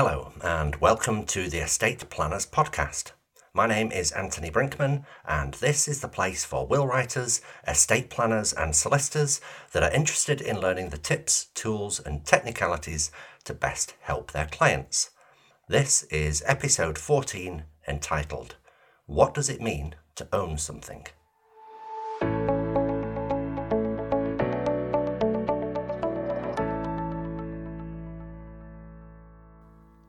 Hello, and welcome to the Estate Planners Podcast. My name is Anthony Brinkman, and this is the place for will writers, estate planners, and solicitors that are interested in learning the tips, tools, and technicalities to best help their clients. This is episode 14 entitled, What Does It Mean to Own Something?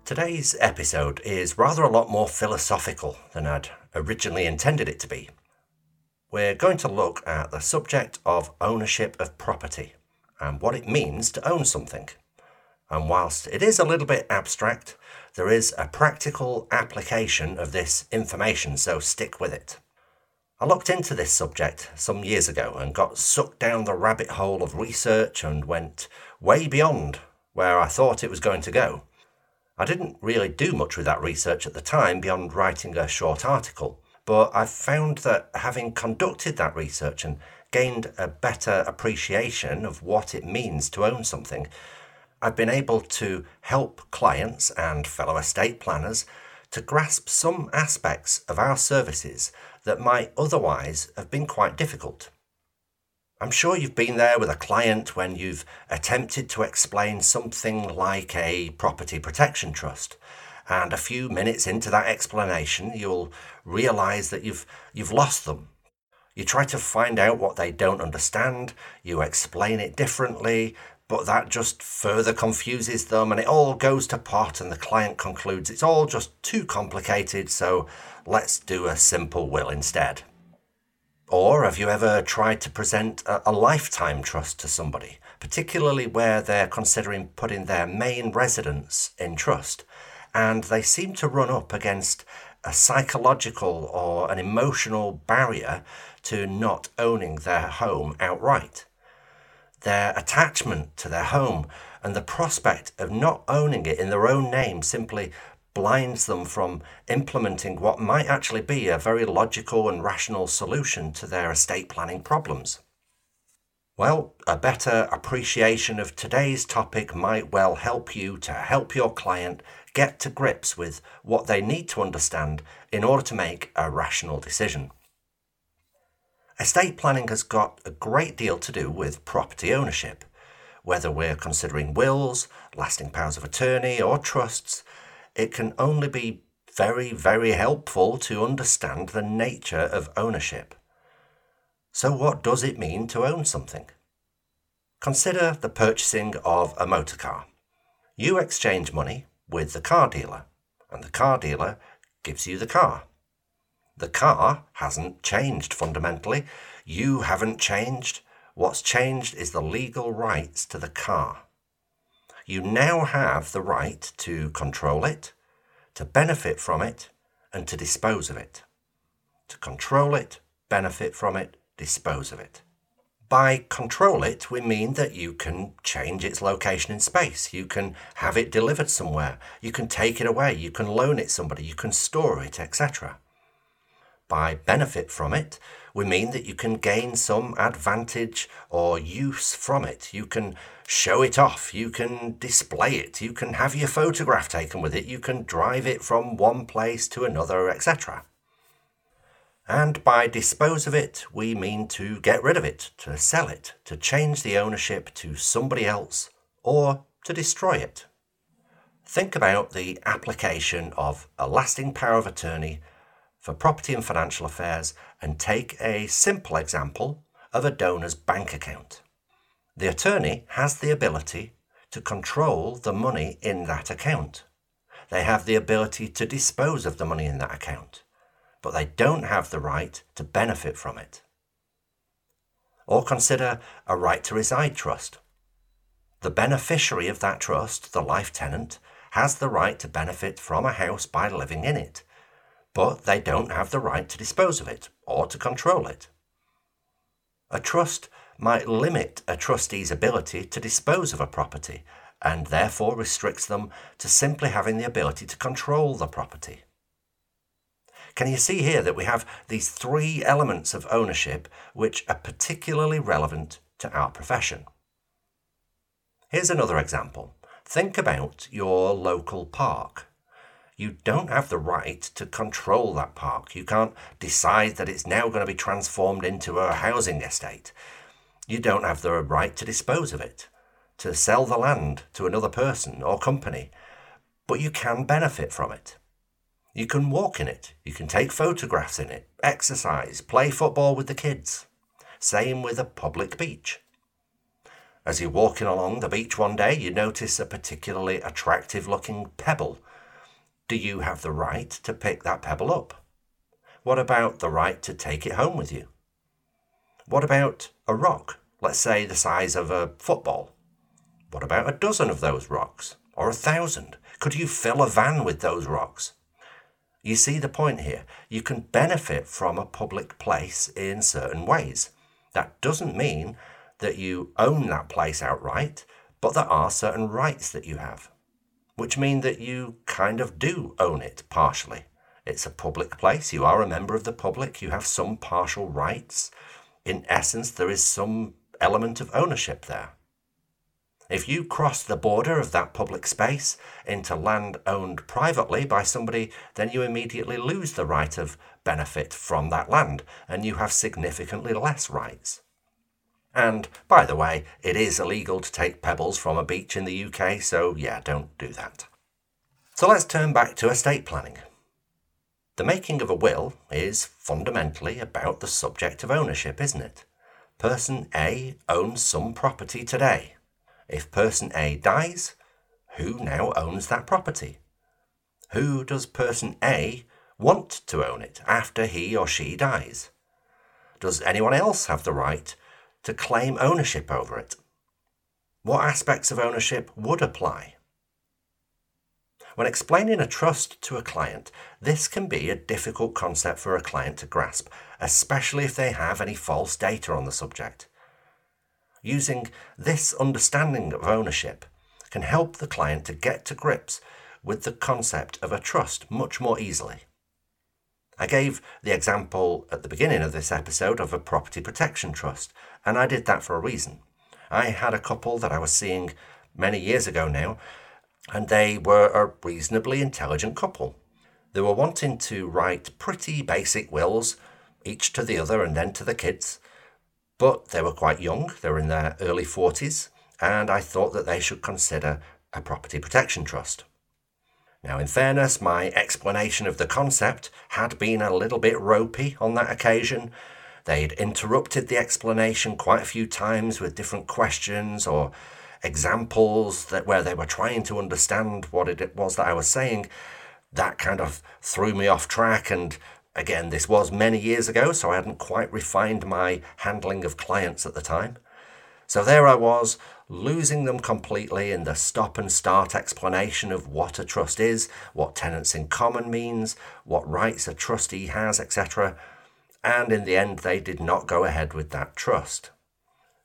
Today's episode is rather a lot more philosophical than I'd originally intended it to be. We're going to look at the subject of ownership of property and what it means to own something. And whilst it is a little bit abstract, there is a practical application of this information, so stick with it. I looked into this subject some years ago and got sucked down the rabbit hole of research and went way beyond where I thought it was going to go. I didn't really do much with that research at the time beyond writing a short article, but I found that having conducted that research and gained a better appreciation of what it means to own something, I've been able to help clients and fellow estate planners to grasp some aspects of our services that might otherwise have been quite difficult. I'm sure you've been there with a client when you've attempted to explain something like a property protection trust. And a few minutes into that explanation, you'll realize that you've, you've lost them. You try to find out what they don't understand, you explain it differently, but that just further confuses them and it all goes to pot and the client concludes it's all just too complicated, so let's do a simple will instead. Or have you ever tried to present a, a, lifetime trust to somebody, particularly where they're considering putting their main residence in trust, and they seem to run up against a psychological or an emotional barrier to not owning their home outright? Their attachment to their home and the prospect of not owning it in their own name simply blinds them from implementing what might actually be a very logical and rational solution to their estate planning problems. Well, a better appreciation of today's topic might well help you to help your client get to grips with what they need to understand in order to make a rational decision. Estate planning has got a great deal to do with property ownership. Whether we're considering wills, lasting powers of attorney, or trusts, it can only be very, very helpful to understand the nature of ownership. So, what does it mean to own something? Consider the purchasing of a motor car. You exchange money with the car dealer, and the car dealer gives you the car. The car hasn't changed fundamentally. You haven't changed. What's changed is the legal rights to the car you now have the right to control it, to benefit from it, and to dispose of it. To control it, benefit from it, dispose of it. By control it, we mean that you can change its location in space. You can have it delivered somewhere. You can take it away. You can loan it somebody. You can store it, etc. By benefit from it, we mean that you can gain some advantage or use from it. You can show it off, you can display it, you can have your photograph taken with it, you can drive it from one place to another, etc. And by dispose of it, we mean to get rid of it, to sell it, to change the ownership to somebody else, or to destroy it. Think about the application of a lasting power of attorney for property and financial affairs and take a simple example of a donor's bank account. The attorney has the ability to control the money in that account. They have the ability to dispose of the money in that account, but they don't have the right to benefit from it. Or consider a right to reside trust. The beneficiary of that trust, the life tenant, has the right to benefit from a house by living in it but they don't have the right to dispose of it or to control it. A trust might limit a trustee's ability to dispose of a property and therefore restricts them to simply having the ability to control the property. Can you see here that we have these three elements of ownership which are particularly relevant to our profession? Here's another example. Think about your local park. You don't have the right to control that park. You can't decide that it's now going to be transformed into a housing estate. You don't have the right to dispose of it, to sell the land to another person or company, but you can benefit from it. You can walk in it, you can take photographs in it, exercise, play football with the kids. Same with a public beach. As you're walking along the beach one day, you notice a particularly attractive looking pebble. Do you have the right to pick that pebble up? What about the right to take it home with you? What about a rock, let's say the size of a football? What about a dozen of those rocks? Or a thousand? Could you fill a van with those rocks? You see the point here. You can benefit from a public place in certain ways. That doesn't mean that you own that place outright, but there are certain rights that you have, which mean that you kind of do own it partially. It's a public place, you are a member of the public, you have some partial rights. In essence, there is some element of ownership there. If you cross the border of that public space into land owned privately by somebody, then you immediately lose the right of benefit from that land and you have significantly less rights. And by the way, it is illegal to take pebbles from a beach in the UK, so yeah, don't do that. So let's turn back to estate planning. The making of a will is fundamentally about the subject of ownership, isn't it? Person A owns some property today. If person A dies, who now owns that property? Who does person A want to own it after he or she dies? Does anyone else have the right to claim ownership over it? What aspects of ownership would apply? When explaining a trust to a client, this can be a difficult concept for a client to grasp, especially if they have any false data on the subject. Using this understanding of ownership can help the client to get to grips with the concept of a trust much more easily. I gave the example at the beginning of this episode of a property protection trust, and I did that for a reason. I had a couple that I was seeing many years ago now, and they were a reasonably intelligent couple. They were wanting to write pretty basic wills, each to the other and then to the kids, but they were quite young, they were in their early 40s, and I thought that they should consider a property protection trust. Now, in fairness, my explanation of the concept had been a little bit ropey on that occasion. They'd interrupted the explanation quite a few times with different questions or examples that where they were trying to understand what it was that I was saying. That kind of threw me off track and Again, this was many years ago, so I hadn't quite refined my handling of clients at the time. So there I was, losing them completely in the stop and start explanation of what a trust is, what tenants in common means, what rights a trustee has, etc. And in the end, they did not go ahead with that trust.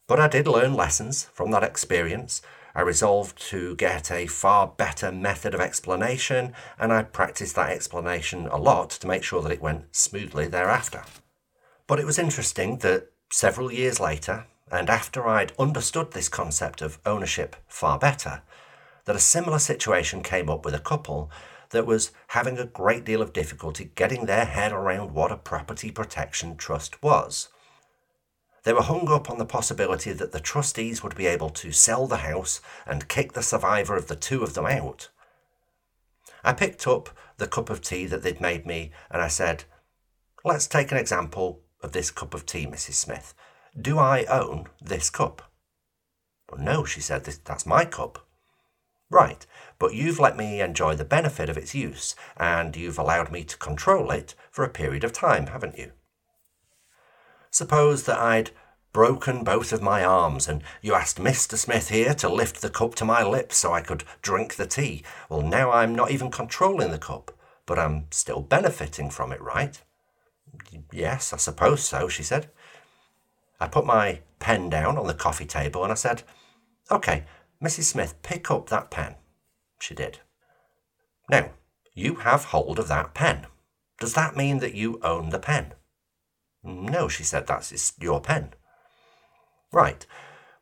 But I did learn lessons from that experience, I resolved to get a far better method of explanation, and I practiced that explanation a lot to make sure that it went smoothly thereafter. But it was interesting that several years later, and after I'd understood this concept of ownership far better, that a similar situation came up with a couple that was having a great deal of difficulty getting their head around what a property protection trust was. They were hung up on the possibility that the trustees would be able to sell the house and kick the survivor of the two of them out. I picked up the cup of tea that they'd made me and I said, Let's take an example of this cup of tea, Mrs. Smith. Do I own this cup? Well, no, she said, that's my cup. Right, but you've let me enjoy the benefit of its use, and you've allowed me to control it for a period of time, haven't you? Suppose that I'd broken both of my arms and you asked Mr. Smith here to lift the cup to my lips so I could drink the tea. Well, now I'm not even controlling the cup, but I'm still benefiting from it, right? Yes, I suppose so, she said. I put my pen down on the coffee table and I said, OK, Mrs. Smith, pick up that pen. She did. Now, you have hold of that pen. Does that mean that you own the pen? No, she said, that's your pen. Right.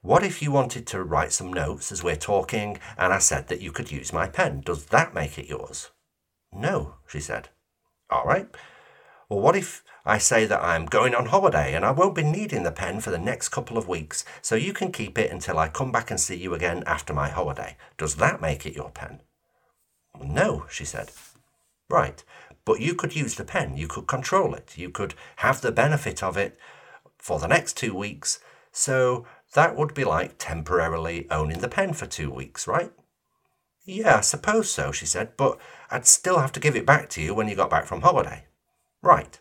What if you wanted to write some notes as we're talking and I said that you could use my pen? Does that make it yours? No, she said. All right. Well, what if I say that I'm going on holiday and I won't be needing the pen for the next couple of weeks, so you can keep it until I come back and see you again after my holiday? Does that make it your pen? No, she said. Right. But you could use the pen, you could control it, you could have the benefit of it for the next two weeks. So that would be like temporarily owning the pen for two weeks, right? Yeah, I suppose so, she said, but I'd still have to give it back to you when you got back from holiday. Right.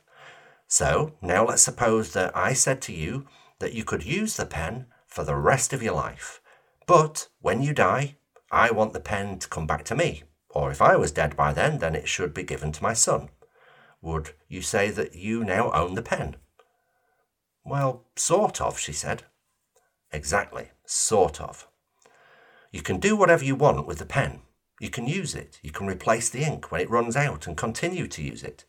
So now let's suppose that I said to you that you could use the pen for the rest of your life. But when you die, I want the pen to come back to me. Or if I was dead by then, then it should be given to my son. Would you say that you now own the pen? Well, sort of, she said. Exactly, sort of. You can do whatever you want with the pen. You can use it. You can replace the ink when it runs out and continue to use it.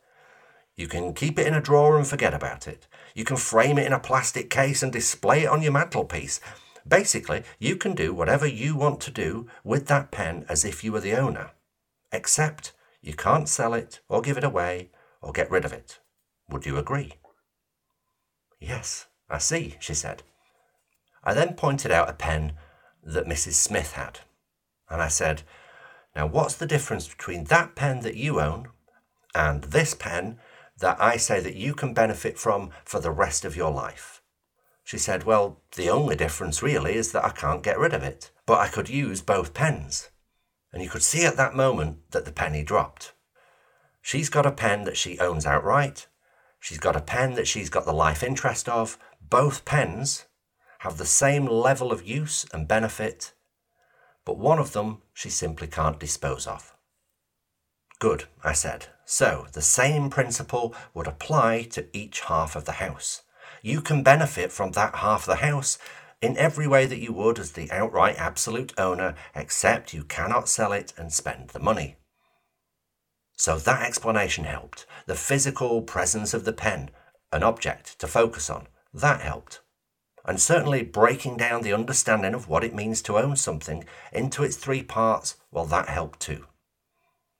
You can keep it in a drawer and forget about it. You can frame it in a plastic case and display it on your mantelpiece. Basically, you can do whatever you want to do with that pen as if you were the owner. Except you can't sell it or give it away or get rid of it. Would you agree? Yes, I see, she said. I then pointed out a pen that Mrs. Smith had, and I said, Now, what's the difference between that pen that you own and this pen that I say that you can benefit from for the rest of your life? She said, Well, the only difference really is that I can't get rid of it, but I could use both pens and you could see at that moment that the penny dropped. She's got a pen that she owns outright. She's got a pen that she's got the life interest of. Both pens have the same level of use and benefit, but one of them she simply can't dispose of. Good, I said. So the same principle would apply to each half of the house. You can benefit from that half of the house in every way that you would as the outright absolute owner, except you cannot sell it and spend the money. So that explanation helped. The physical presence of the pen, an object to focus on, that helped. And certainly breaking down the understanding of what it means to own something into its three parts, well, that helped too.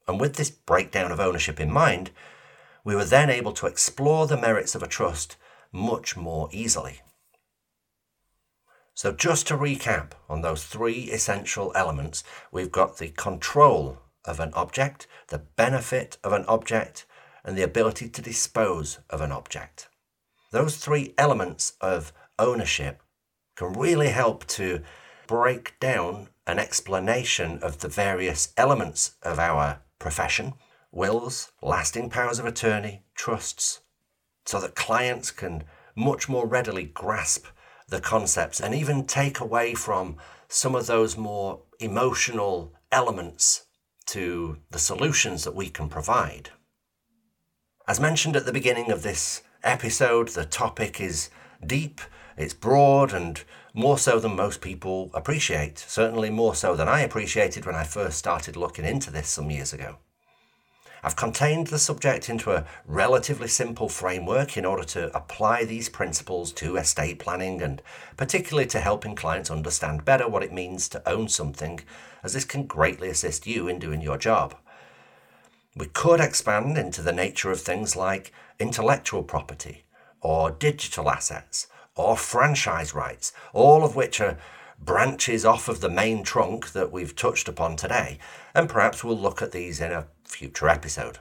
And with this breakdown of ownership in mind, we were then able to explore the merits of a trust much more easily. So, just to recap on those three essential elements, we've got the control of an object, the benefit of an object, and the ability to dispose of an object. Those three elements of ownership can really help to break down an explanation of the various elements of our profession wills, lasting powers of attorney, trusts so that clients can much more readily grasp the concepts and even take away from some of those more emotional elements to the solutions that we can provide. As mentioned at the beginning of this episode, the topic is deep, it's broad, and more so than most people appreciate. Certainly more so than I appreciated when I first started looking into this some years ago. I've contained the subject into a relatively simple framework in order to apply these principles to estate planning and particularly to helping clients understand better what it means to own something, as this can greatly assist you in doing your job. We could expand into the nature of things like intellectual property, or digital assets, or franchise rights, all of which are branches off of the main trunk that we've touched upon today, and perhaps we'll look at these in a future episode.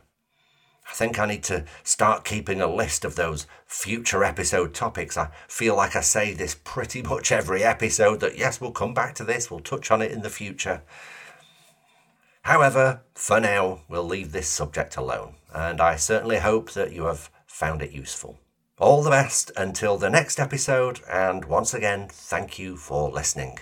I think I need to start keeping a list of those future episode topics. I feel like I say this pretty much every episode that yes, we'll come back to this, we'll touch on it in the future. However, for now, we'll leave this subject alone, and I certainly hope that you have found it useful. All the best until the next episode, and once again, thank you for listening.